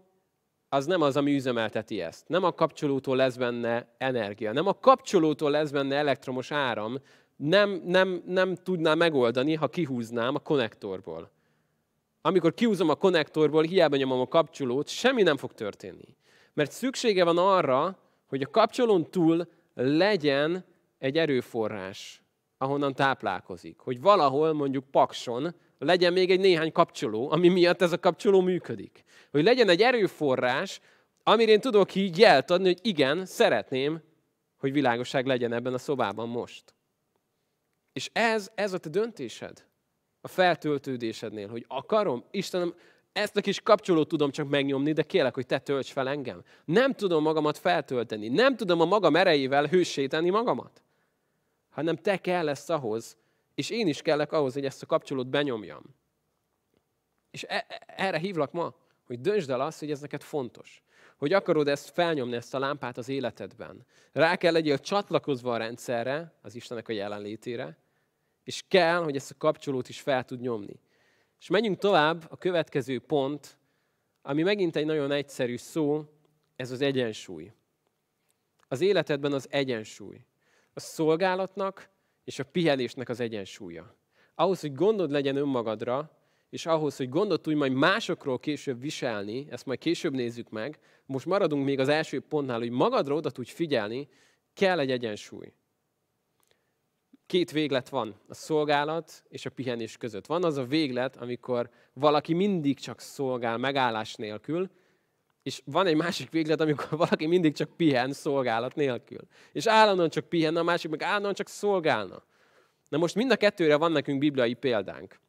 az nem az, ami üzemelteti ezt. Nem a kapcsolótól lesz benne energia, nem a kapcsolótól lesz benne elektromos áram, nem, nem, nem tudná megoldani, ha kihúznám a konnektorból. Amikor kihúzom a konnektorból, hiába nyomom a kapcsolót, semmi nem fog történni. Mert szüksége van arra, hogy a kapcsolón túl legyen egy erőforrás, ahonnan táplálkozik. Hogy valahol, mondjuk Pakson, legyen még egy néhány kapcsoló, ami miatt ez a kapcsoló működik. Hogy legyen egy erőforrás, amire én tudok így jelt adni, hogy igen, szeretném, hogy világosság legyen ebben a szobában most. És ez, ez a te döntésed a feltöltődésednél, hogy akarom, Istenem, ezt a kis kapcsolót tudom csak megnyomni, de kérlek, hogy te tölts fel engem. Nem tudom magamat feltölteni, nem tudom a magam erejével hősíteni magamat hanem te kell lesz ahhoz, és én is kellek ahhoz, hogy ezt a kapcsolót benyomjam. És e- e- erre hívlak ma, hogy döntsd el azt, hogy ez neked fontos. Hogy akarod ezt felnyomni, ezt a lámpát az életedben. Rá kell legyél csatlakozva a rendszerre, az Istennek a jelenlétére, És kell, hogy ezt a kapcsolót is fel tud nyomni. És menjünk tovább, a következő pont, ami megint egy nagyon egyszerű szó, ez az egyensúly. Az életedben az egyensúly. A szolgálatnak és a pihenésnek az egyensúlya. Ahhoz, hogy gondod legyen önmagadra, és ahhoz, hogy gondot tudj majd másokról később viselni, ezt majd később nézzük meg, most maradunk még az első pontnál, hogy magadra oda tudj figyelni, kell egy egyensúly. Két véglet van, a szolgálat és a pihenés között. Van az a véglet, amikor valaki mindig csak szolgál megállás nélkül, és van egy másik véglet, amikor valaki mindig csak pihen szolgálat nélkül. És állandóan csak pihen, a másik meg állandóan csak szolgálna. Na most mind a kettőre van nekünk bibliai példánk.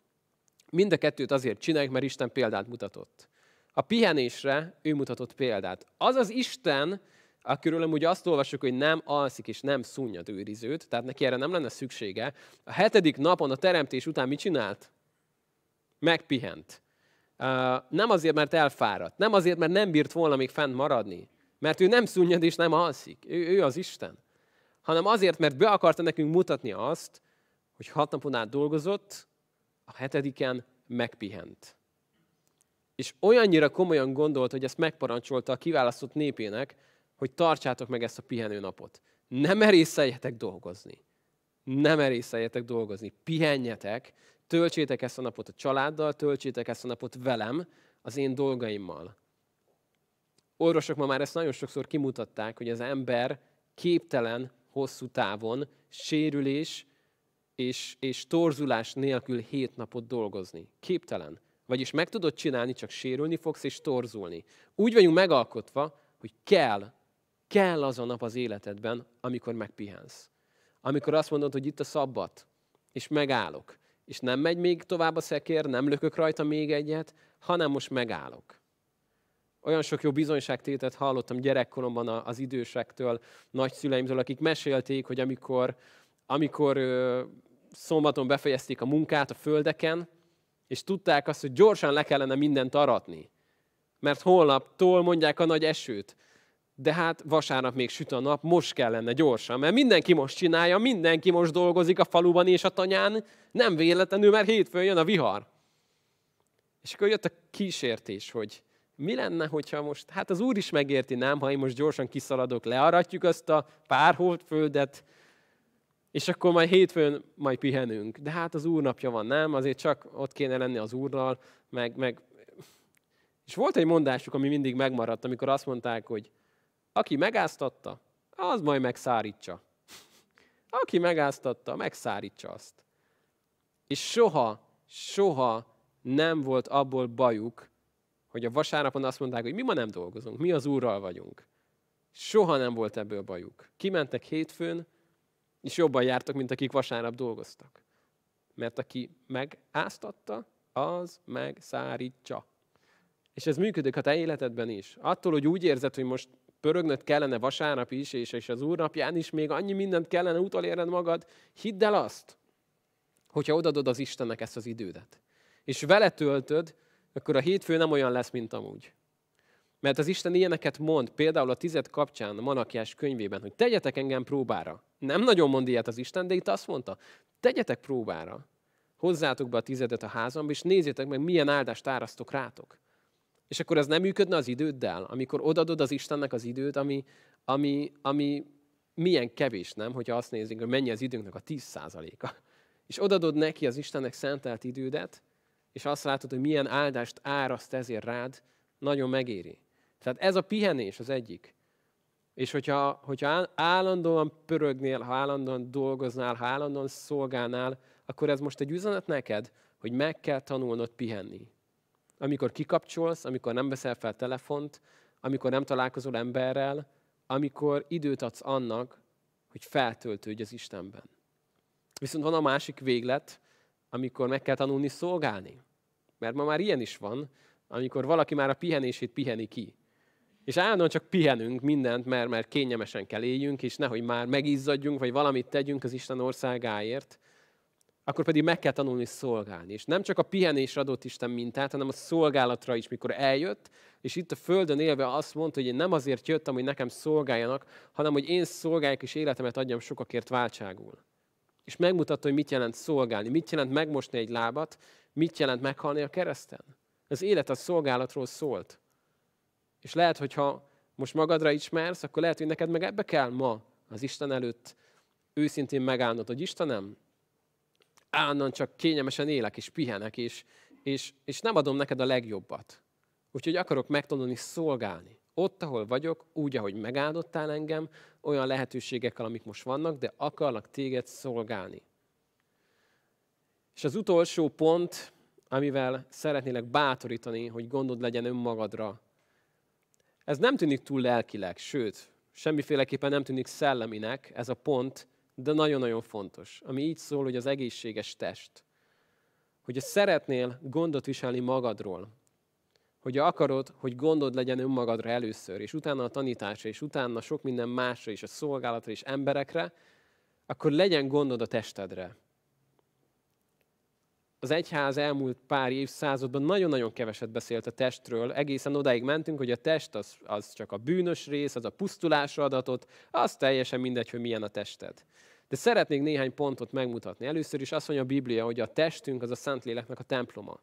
Mind a kettőt azért csináljuk, mert Isten példát mutatott. A pihenésre ő mutatott példát. Az az Isten, akiről amúgy azt olvasjuk, hogy nem alszik és nem szunnyad őrizőt, tehát neki erre nem lenne szüksége. A hetedik napon a teremtés után mit csinált? Megpihent. Nem azért, mert elfáradt, nem azért, mert nem bírt volna még fent maradni, mert ő nem szunnyad és nem alszik, ő, ő az Isten, hanem azért, mert be akarta nekünk mutatni azt, hogy hat napon át dolgozott, a hetediken megpihent. És olyannyira komolyan gondolt, hogy ezt megparancsolta a kiválasztott népének, hogy tartsátok meg ezt a pihenő napot. Nem merészeljetek dolgozni. Nem merészeljetek dolgozni. Pihenjetek, töltsétek ezt a napot a családdal, töltsétek ezt a napot velem, az én dolgaimmal. Orvosok ma már ezt nagyon sokszor kimutatták, hogy az ember képtelen hosszú távon sérülés és, és torzulás nélkül hét napot dolgozni. Képtelen. Vagyis meg tudod csinálni, csak sérülni fogsz és torzulni. Úgy vagyunk megalkotva, hogy kell, kell az a nap az életedben, amikor megpihensz. Amikor azt mondod, hogy itt a szabbat, és megállok, és nem megy még tovább a szekér, nem lökök rajta még egyet, hanem most megállok. Olyan sok jó bizonyságtétet hallottam gyerekkoromban az idősektől, nagyszüleimtől, akik mesélték, hogy amikor, amikor szombaton befejezték a munkát a földeken, és tudták azt, hogy gyorsan le kellene mindent aratni. Mert holnaptól mondják a nagy esőt. De hát vasárnap még süt a nap, most kellene gyorsan, mert mindenki most csinálja, mindenki most dolgozik a faluban és a tanyán, nem véletlenül, mert hétfőn jön a vihar. És akkor jött a kísértés, hogy mi lenne, hogyha most, hát az Úr is megérti, nem, ha én most gyorsan kiszaladok, learatjuk azt a pár földet, és akkor majd hétfőn majd pihenünk. De hát az Úr napja van, nem? Azért csak ott kéne lenni az Úrral, meg, meg... És volt egy mondásuk, ami mindig megmaradt, amikor azt mondták, hogy aki megáztatta, az majd megszárítsa. Aki megáztatta, megszárítsa azt. És soha, soha nem volt abból bajuk, hogy a vasárnapon azt mondták, hogy mi ma nem dolgozunk, mi az Úrral vagyunk. Soha nem volt ebből bajuk. Kimentek hétfőn, és jobban jártak, mint akik vasárnap dolgoztak. Mert aki megáztatta, az megszárítsa. És ez működik a te életedben is. Attól, hogy úgy érzed, hogy most pörögnöd kellene vasárnap is, és, és az úrnapján is még annyi mindent kellene utolérned magad, hidd el azt, hogyha odadod az Istennek ezt az idődet. És vele töltöd, akkor a hétfő nem olyan lesz, mint amúgy. Mert az Isten ilyeneket mond, például a tized kapcsán, a Manakiás könyvében, hogy tegyetek engem próbára. Nem nagyon mond ilyet az Isten, de itt azt mondta, tegyetek próbára. Hozzátok be a tizedet a házamba, és nézzétek meg, milyen áldást árasztok rátok. És akkor ez nem működne az időddel, amikor odadod az Istennek az időt, ami, ami, ami milyen kevés, nem? Hogyha azt nézzük, hogy mennyi az időnknek a 10%-a. És odadod neki az Istennek szentelt idődet, és azt látod, hogy milyen áldást áraszt ezért rád, nagyon megéri. Tehát ez a pihenés az egyik. És hogyha, hogyha állandóan pörögnél, ha állandóan dolgoznál, ha állandóan szolgálnál, akkor ez most egy üzenet neked, hogy meg kell tanulnod pihenni. Amikor kikapcsolsz, amikor nem veszel fel telefont, amikor nem találkozol emberrel, amikor időt adsz annak, hogy feltöltődj az Istenben. Viszont van a másik véglet, amikor meg kell tanulni szolgálni. Mert ma már ilyen is van, amikor valaki már a pihenését piheni ki. És állandóan csak pihenünk mindent, mert, mert kényelmesen kell éljünk, és nehogy már megizzadjunk, vagy valamit tegyünk az Isten országáért, akkor pedig meg kell tanulni szolgálni. És nem csak a pihenésre adott Isten mintát, hanem a szolgálatra is, mikor eljött, és itt a Földön élve azt mondta, hogy én nem azért jöttem, hogy nekem szolgáljanak, hanem hogy én szolgáljak és életemet adjam sokakért váltságul. És megmutatta, hogy mit jelent szolgálni, mit jelent megmosni egy lábat, mit jelent meghalni a kereszten. Az élet a szolgálatról szólt. És lehet, hogyha most magadra ismersz, akkor lehet, hogy neked meg ebbe kell ma az Isten előtt őszintén megállnod, hogy Istenem, állandóan csak kényelmesen élek és pihenek, és, és, és nem adom neked a legjobbat. Úgyhogy akarok megtanulni szolgálni. Ott, ahol vagyok, úgy, ahogy megáldottál engem, olyan lehetőségekkel, amik most vannak, de akarlak téged szolgálni. És az utolsó pont, amivel szeretnélek bátorítani, hogy gondod legyen önmagadra, ez nem tűnik túl lelkileg, sőt, semmiféleképpen nem tűnik szelleminek ez a pont, de nagyon-nagyon fontos, ami így szól, hogy az egészséges test. Hogyha szeretnél gondot viselni magadról, hogy akarod, hogy gondod legyen önmagadra először, és utána a tanításra, és utána sok minden másra, és a szolgálatra, és emberekre, akkor legyen gondod a testedre. Az egyház elmúlt pár évszázadban nagyon-nagyon keveset beszélt a testről. Egészen odáig mentünk, hogy a test az, az csak a bűnös rész, az a pusztulásra adatot, az teljesen mindegy, hogy milyen a tested. De szeretnék néhány pontot megmutatni. Először is azt mondja a Biblia, hogy a testünk az a Szentléleknek a temploma.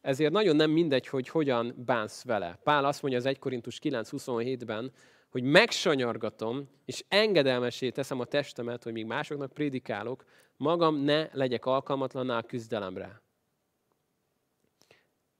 Ezért nagyon nem mindegy, hogy hogyan bánsz vele. Pál azt mondja az 1 Korintus 9.27-ben, hogy megsanyargatom, és engedelmesé teszem a testemet, hogy még másoknak prédikálok, magam ne legyek alkalmatlanná a küzdelemre.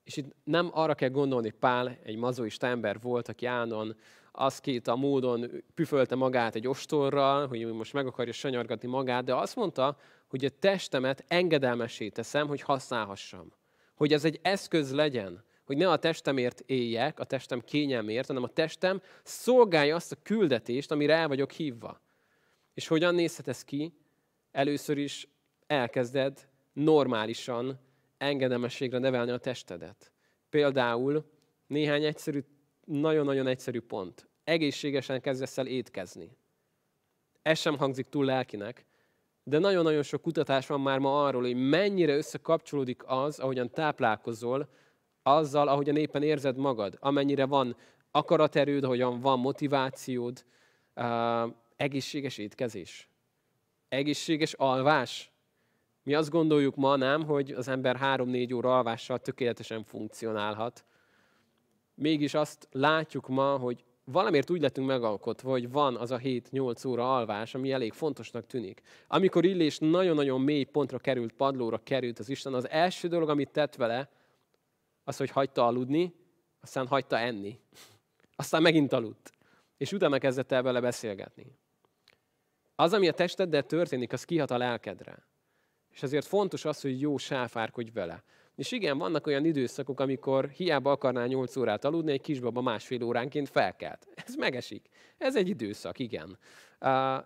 És itt nem arra kell gondolni, Pál egy mazoista ember volt, aki állandóan az két a módon püfölte magát egy ostorral, hogy most meg akarja sanyargatni magát, de azt mondta, hogy a testemet engedelmesé teszem, hogy használhassam. Hogy ez egy eszköz legyen, hogy ne a testemért éljek, a testem kényelmért, hanem a testem szolgálja azt a küldetést, amire el vagyok hívva. És hogyan nézhet ez ki? Először is elkezded normálisan engedelmességre nevelni a testedet. Például néhány egyszerű, nagyon-nagyon egyszerű pont. Egészségesen kezdesz el étkezni. Ez sem hangzik túl lelkinek, de nagyon-nagyon sok kutatás van már ma arról, hogy mennyire összekapcsolódik az, ahogyan táplálkozol, azzal, ahogyan éppen érzed magad. Amennyire van akaraterőd, ahogyan van motivációd, uh, egészséges étkezés, egészséges alvás. Mi azt gondoljuk ma, nem, hogy az ember három-négy óra alvással tökéletesen funkcionálhat. Mégis azt látjuk ma, hogy valamiért úgy lettünk megalkotva, hogy van az a 7-8 óra alvás, ami elég fontosnak tűnik. Amikor Illés nagyon-nagyon mély pontra került, padlóra került az Isten, az első dolog, amit tett vele, az, hogy hagyta aludni, aztán hagyta enni. Aztán megint aludt. És utána kezdett el vele beszélgetni. Az, ami a testeddel történik, az kihat a lelkedre. És ezért fontos az, hogy jó sáfárkodj vele. És igen, vannak olyan időszakok, amikor hiába akarnál 8 órát aludni, egy kisbaba másfél óránként felkelt. Ez megesik. Ez egy időszak, igen.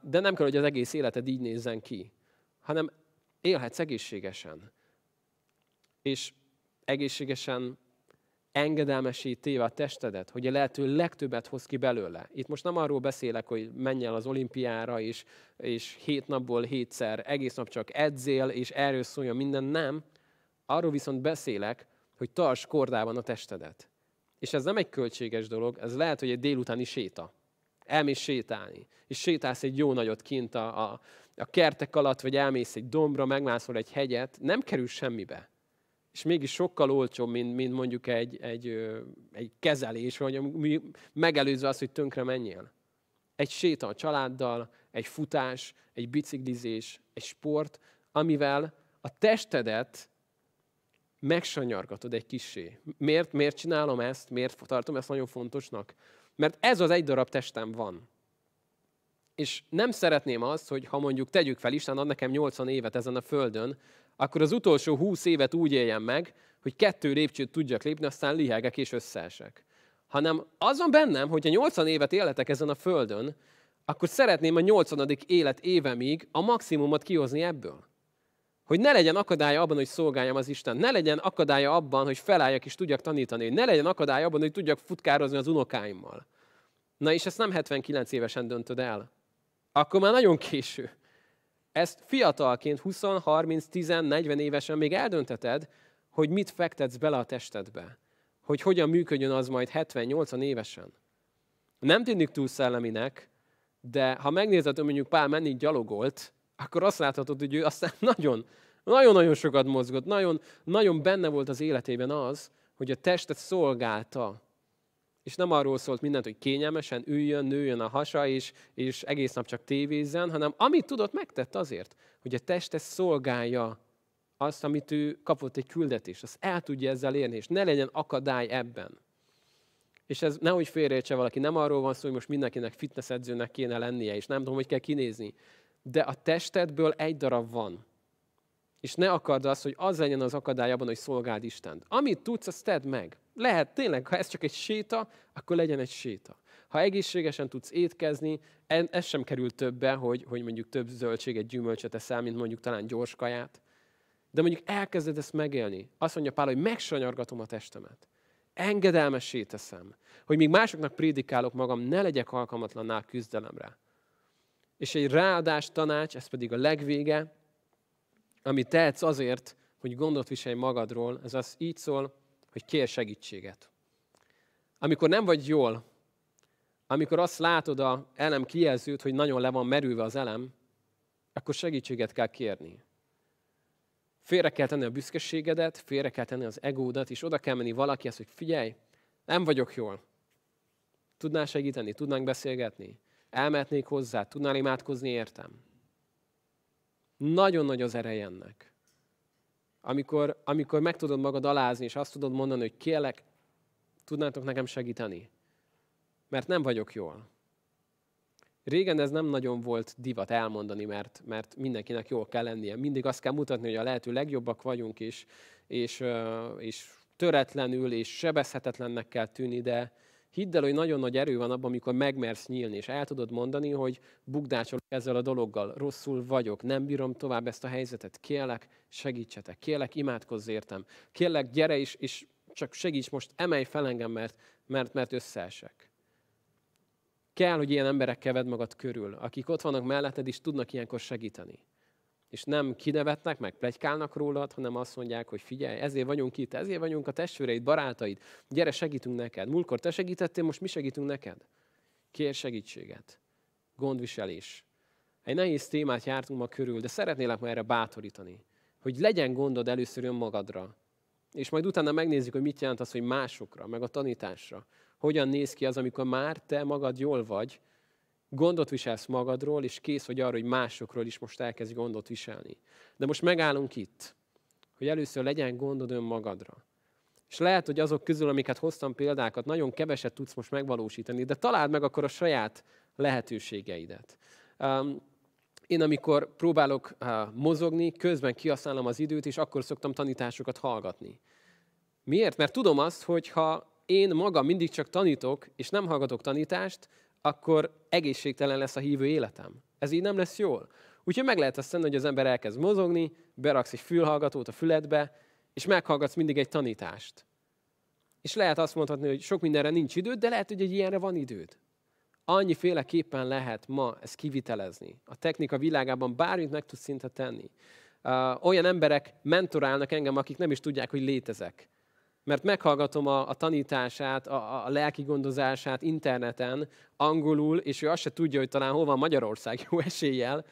De nem kell, hogy az egész életed így nézzen ki, hanem élhetsz egészségesen. És egészségesen engedelmesítéve a testedet, hogy a lehető legtöbbet hoz ki belőle. Itt most nem arról beszélek, hogy menj el az olimpiára, és, és hét napból hétszer egész nap csak edzél, és erről szólja minden, nem. Arról viszont beszélek, hogy tarts kordában a testedet. És ez nem egy költséges dolog, ez lehet, hogy egy délutáni séta. Elmész sétálni, és sétálsz egy jó nagyot kint a, a, a kertek alatt, vagy elmész egy dombra, megmászol egy hegyet, nem kerül semmibe és mégis sokkal olcsóbb, mint, mint mondjuk egy, egy, egy kezelés, vagy megelőzve az, hogy tönkre menjél. Egy séta a családdal, egy futás, egy biciklizés, egy sport, amivel a testedet megsanyargatod egy kissé. Miért, miért csinálom ezt? Miért tartom ezt nagyon fontosnak? Mert ez az egy darab testem van. És nem szeretném azt, hogy ha mondjuk tegyük fel, Isten ad nekem 80 évet ezen a földön, akkor az utolsó húsz évet úgy éljem meg, hogy kettő lépcsőt tudjak lépni, aztán lihegek és összeesek. Hanem az van bennem, hogy ha 80 évet életek ezen a földön, akkor szeretném a 80. élet évemig a maximumot kihozni ebből. Hogy ne legyen akadálya abban, hogy szolgáljam az Isten. Ne legyen akadálya abban, hogy felálljak és tudjak tanítani. Ne legyen akadálya abban, hogy tudjak futkározni az unokáimmal. Na és ezt nem 79 évesen döntöd el. Akkor már nagyon késő. Ezt fiatalként, 20, 30, 10, 40 évesen még eldönteted, hogy mit fektetsz bele a testedbe. Hogy hogyan működjön az majd 70-80 évesen. Nem tűnik túl szelleminek, de ha megnézed, hogy mondjuk Pál menni gyalogolt, akkor azt láthatod, hogy ő aztán nagyon, nagyon-nagyon sokat mozgott, nagyon, nagyon benne volt az életében az, hogy a testet szolgálta. És nem arról szólt mindent, hogy kényelmesen üljön, nőjön a hasa, és, és egész nap csak tévézzen, hanem amit tudott, megtett azért, hogy a testet szolgálja azt, amit ő kapott egy küldetést, azt el tudja ezzel érni, és ne legyen akadály ebben. És ez nehogy félreértse valaki, nem arról van szó, hogy most mindenkinek fitnessedzőnek kéne lennie, és nem tudom, hogy kell kinézni. De a testedből egy darab van. És ne akard azt, hogy az legyen az akadály abban, hogy szolgáld Istent. Amit tudsz, azt tedd meg. Lehet tényleg, ha ez csak egy séta, akkor legyen egy séta. Ha egészségesen tudsz étkezni, ez sem kerül többe, hogy, hogy mondjuk több zöldséget, gyümölcsöt eszel, mint mondjuk talán gyors kaját. De mondjuk elkezded ezt megélni. Azt mondja Pál, hogy megsanyargatom a testemet. Engedelmessé teszem, hogy míg másoknak prédikálok magam, ne legyek alkalmatlanná a küzdelemre. És egy ráadás tanács, ez pedig a legvége, amit tehetsz azért, hogy gondot viselj magadról, ez az így szól, hogy kér segítséget. Amikor nem vagy jól, amikor azt látod a elem kijelzőt, hogy nagyon le van merülve az elem, akkor segítséget kell kérni. Félre kell tenni a büszkeségedet, félre kell tenni az egódat, és oda kell menni valakihez, hogy figyelj, nem vagyok jól. Tudnál segíteni? Tudnánk beszélgetni? Elmehetnék hozzá? Tudnál imádkozni értem? Nagyon nagy az ereje ennek. Amikor, amikor meg tudod magad alázni, és azt tudod mondani, hogy kérlek, tudnátok nekem segíteni? Mert nem vagyok jól. Régen ez nem nagyon volt divat elmondani, mert, mert mindenkinek jól kell lennie. Mindig azt kell mutatni, hogy a lehető legjobbak vagyunk, és, és, és töretlenül és sebezhetetlennek kell tűnni, de hidd el, hogy nagyon nagy erő van abban, amikor megmersz nyílni, és el tudod mondani, hogy bukdácsolok ezzel a dologgal, rosszul vagyok, nem bírom tovább ezt a helyzetet, kérlek, segítsetek, kérlek, imádkozz értem, kérlek, gyere is, és csak segíts most, emelj fel engem, mert, mert, mert összeesek. Kell, hogy ilyen emberek keved magad körül, akik ott vannak melletted, és tudnak ilyenkor segíteni. És nem kinevetnek, meg plegykálnak rólad, hanem azt mondják, hogy figyelj, ezért vagyunk itt, ezért vagyunk a testvéreid, barátaid, gyere, segítünk neked. Múltkor te segítettél, most mi segítünk neked. Kér segítséget. Gondviselés. Egy nehéz témát jártunk ma körül, de szeretnélek ma erre bátorítani, hogy legyen gondod először önmagadra, és majd utána megnézzük, hogy mit jelent az, hogy másokra, meg a tanításra. Hogyan néz ki az, amikor már te magad jól vagy, gondot viselsz magadról, és kész vagy arra, hogy másokról is most elkezd gondot viselni. De most megállunk itt, hogy először legyen gondod önmagadra. És lehet, hogy azok közül, amiket hoztam példákat, nagyon keveset tudsz most megvalósítani, de találd meg akkor a saját lehetőségeidet. Um, én amikor próbálok uh, mozogni, közben kihasználom az időt, és akkor szoktam tanításokat hallgatni. Miért? Mert tudom azt, hogy ha én magam mindig csak tanítok, és nem hallgatok tanítást, akkor egészségtelen lesz a hívő életem. Ez így nem lesz jól. Úgyhogy meg lehet azt tenni, hogy az ember elkezd mozogni, beraksz egy fülhallgatót a füledbe, és meghallgatsz mindig egy tanítást. És lehet azt mondhatni, hogy sok mindenre nincs időd, de lehet, hogy egy ilyenre van időd. Annyiféleképpen lehet ma ezt kivitelezni. A technika világában bármit meg tudsz szinte tenni. Uh, olyan emberek mentorálnak engem, akik nem is tudják, hogy létezek mert meghallgatom a, a tanítását, a, a lelki gondozását interneten, angolul, és ő azt se tudja, hogy talán hol van Magyarország jó eséllyel,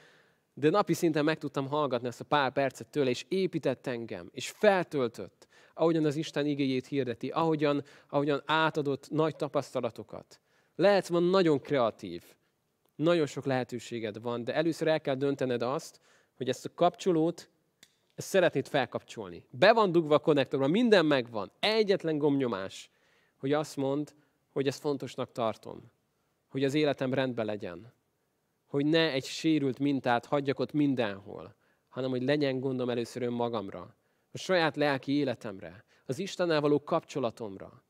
de napi szinten meg tudtam hallgatni ezt a pár percet tőle, és épített engem, és feltöltött, ahogyan az Isten igéjét hirdeti, ahogyan, ahogyan átadott nagy tapasztalatokat. Lehetsz van nagyon kreatív, nagyon sok lehetőséged van, de először el kell döntened azt, hogy ezt a kapcsolót ezt szeretnéd felkapcsolni. Be van dugva a konnektorban, minden megvan. Egyetlen gomnyomás, hogy azt mond, hogy ezt fontosnak tartom. Hogy az életem rendben legyen. Hogy ne egy sérült mintát hagyjak ott mindenhol, hanem hogy legyen gondom először önmagamra. A saját lelki életemre. Az Istennel való kapcsolatomra.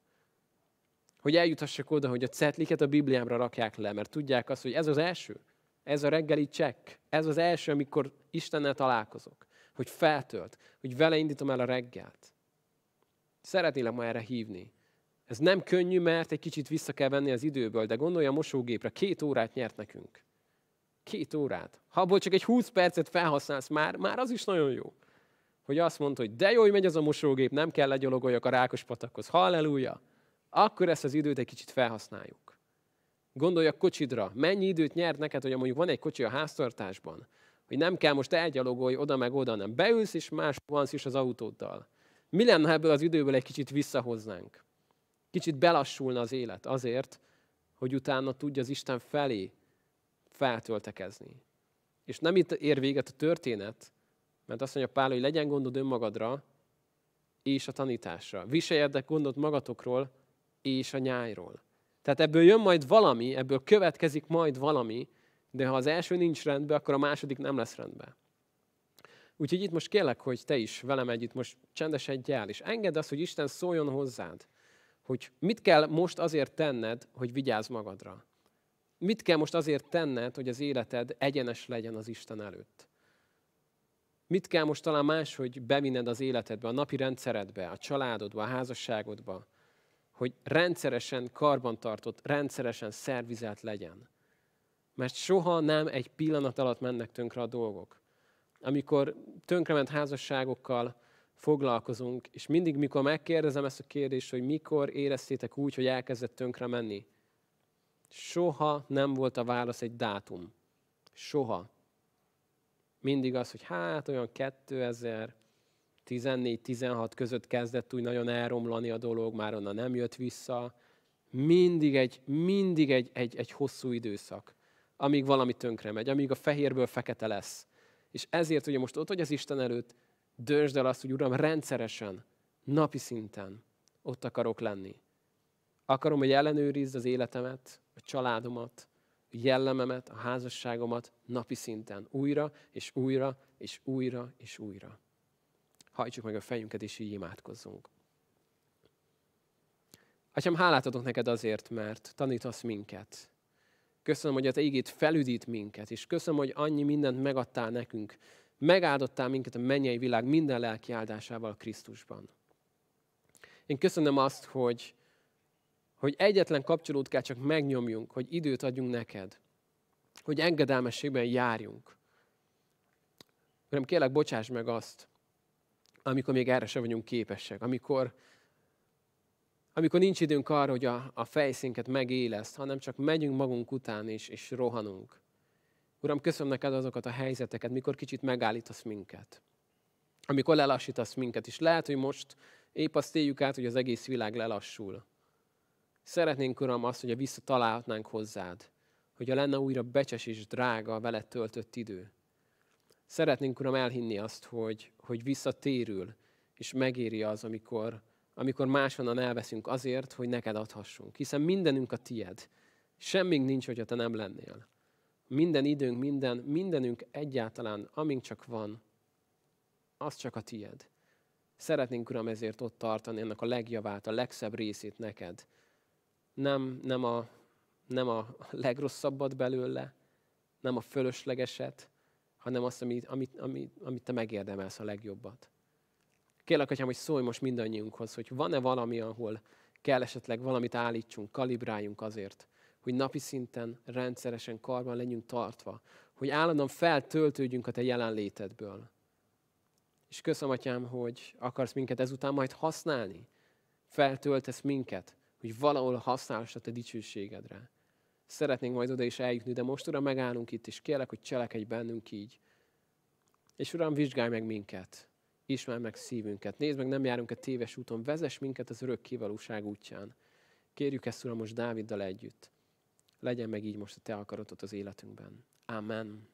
Hogy eljutassak oda, hogy a cetliket a Bibliámra rakják le, mert tudják azt, hogy ez az első. Ez a reggeli csekk. Ez az első, amikor Istennel találkozok hogy feltölt, hogy vele indítom el a reggelt. Szeretnélek ma erre hívni. Ez nem könnyű, mert egy kicsit vissza kell venni az időből, de gondolj a mosógépre, két órát nyert nekünk. Két órát. Ha abból csak egy 20 percet felhasználsz, már, már az is nagyon jó. Hogy azt mondta, hogy de jó, hogy megy az a mosógép, nem kell legyalogoljak a rákos patakhoz. Halleluja! Akkor ezt az időt egy kicsit felhasználjuk. Gondolj a kocsidra. Mennyi időt nyert neked, hogy mondjuk van egy kocsi a háztartásban, Hogy nem kell most elgyalogolni oda meg oda, nem. Beülsz, és más van is az autóddal. Mi lenne, ebből az időből egy kicsit visszahoznánk? Kicsit belassulna az élet azért, hogy utána tudja az Isten felé feltöltekezni. És nem itt ér véget a történet, mert azt mondja Pál, hogy legyen gondod önmagadra és a tanításra. Viseljetek gondot magatokról és a nyájról. Tehát ebből jön majd valami, ebből következik majd valami, de ha az első nincs rendben, akkor a második nem lesz rendben. Úgyhogy itt most kérlek, hogy te is velem együtt most csendesedj el, és engedd azt, hogy Isten szóljon hozzád, hogy mit kell most azért tenned, hogy vigyázz magadra. Mit kell most azért tenned, hogy az életed egyenes legyen az Isten előtt. Mit kell most talán máshogy bevinned az életedbe, a napi rendszeredbe, a családodba, a házasságodba, hogy rendszeresen karbantartott, rendszeresen szervizelt legyen. Mert soha nem egy pillanat alatt mennek tönkre a dolgok. Amikor tönkrement házasságokkal foglalkozunk, és mindig, mikor megkérdezem ezt a kérdést, hogy mikor éreztétek úgy, hogy elkezdett tönkre menni, soha nem volt a válasz egy dátum. Soha. Mindig az, hogy hát olyan 2000, 14-16 között kezdett úgy nagyon elromlani a dolog, már onnan nem jött vissza. Mindig egy, mindig egy, egy, egy hosszú időszak, amíg valami tönkre megy, amíg a fehérből fekete lesz. És ezért ugye most ott vagy az Isten előtt, döntsd el azt, hogy Uram, rendszeresen, napi szinten ott akarok lenni. Akarom, hogy ellenőrizd az életemet, a családomat, a jellememet, a házasságomat napi szinten. Újra, és újra, és újra, és újra hajtsuk meg a fejünket, és így imádkozzunk. Atyám, hálát adok neked azért, mert tanítasz minket. Köszönöm, hogy a te felüdít minket, és köszönöm, hogy annyi mindent megadtál nekünk. Megáldottál minket a mennyei világ minden lelki áldásával Krisztusban. Én köszönöm azt, hogy, hogy egyetlen kapcsolót kell csak megnyomjunk, hogy időt adjunk neked, hogy engedelmességben járjunk. Uram, kérlek, bocsáss meg azt, amikor még erre sem vagyunk képesek, amikor, amikor nincs időnk arra, hogy a, a fejszénket megéleszt, hanem csak megyünk magunk után és, és rohanunk. Uram, köszönöm neked azokat a helyzeteket, mikor kicsit megállítasz minket. Amikor lelassítasz minket, és lehet, hogy most épp azt éljük át, hogy az egész világ lelassul. Szeretnénk, Uram, azt, hogy visszatalálhatnánk hozzád, hogy a lenne újra becses és drága a veled töltött idő. Szeretnénk, Uram, elhinni azt, hogy, hogy visszatérül, és megéri az, amikor, amikor máshonnan elveszünk azért, hogy neked adhassunk. Hiszen mindenünk a tied. Semmink nincs, hogyha te nem lennél. Minden időnk, minden, mindenünk egyáltalán, amink csak van, az csak a tied. Szeretnénk, Uram, ezért ott tartani ennek a legjavát, a legszebb részét neked. Nem, nem, a, nem a legrosszabbat belőle, nem a fölöslegeset, hanem azt, amit, amit, amit, amit te megérdemelsz a legjobbat. Kérlek, Atyám, hogy szólj most mindannyiunkhoz, hogy van-e valami, ahol kell esetleg valamit állítsunk, kalibráljunk azért, hogy napi szinten rendszeresen karban legyünk tartva, hogy állandóan feltöltődjünk a Te jelenlétedből. És köszönöm, Atyám, hogy akarsz minket ezután majd használni. Feltöltesz minket, hogy valahol használsz a Te dicsőségedre. Szeretnénk majd oda is eljutni, de most, Uram, megállunk itt, és kérlek, hogy cselekedj bennünk így. És Uram, vizsgálj meg minket, ismer meg szívünket, nézd meg, nem járunk a téves úton, vezess minket az örök kivalóság útján. Kérjük ezt, Uram, most Dáviddal együtt. Legyen meg így most a Te akaratod az életünkben. Amen.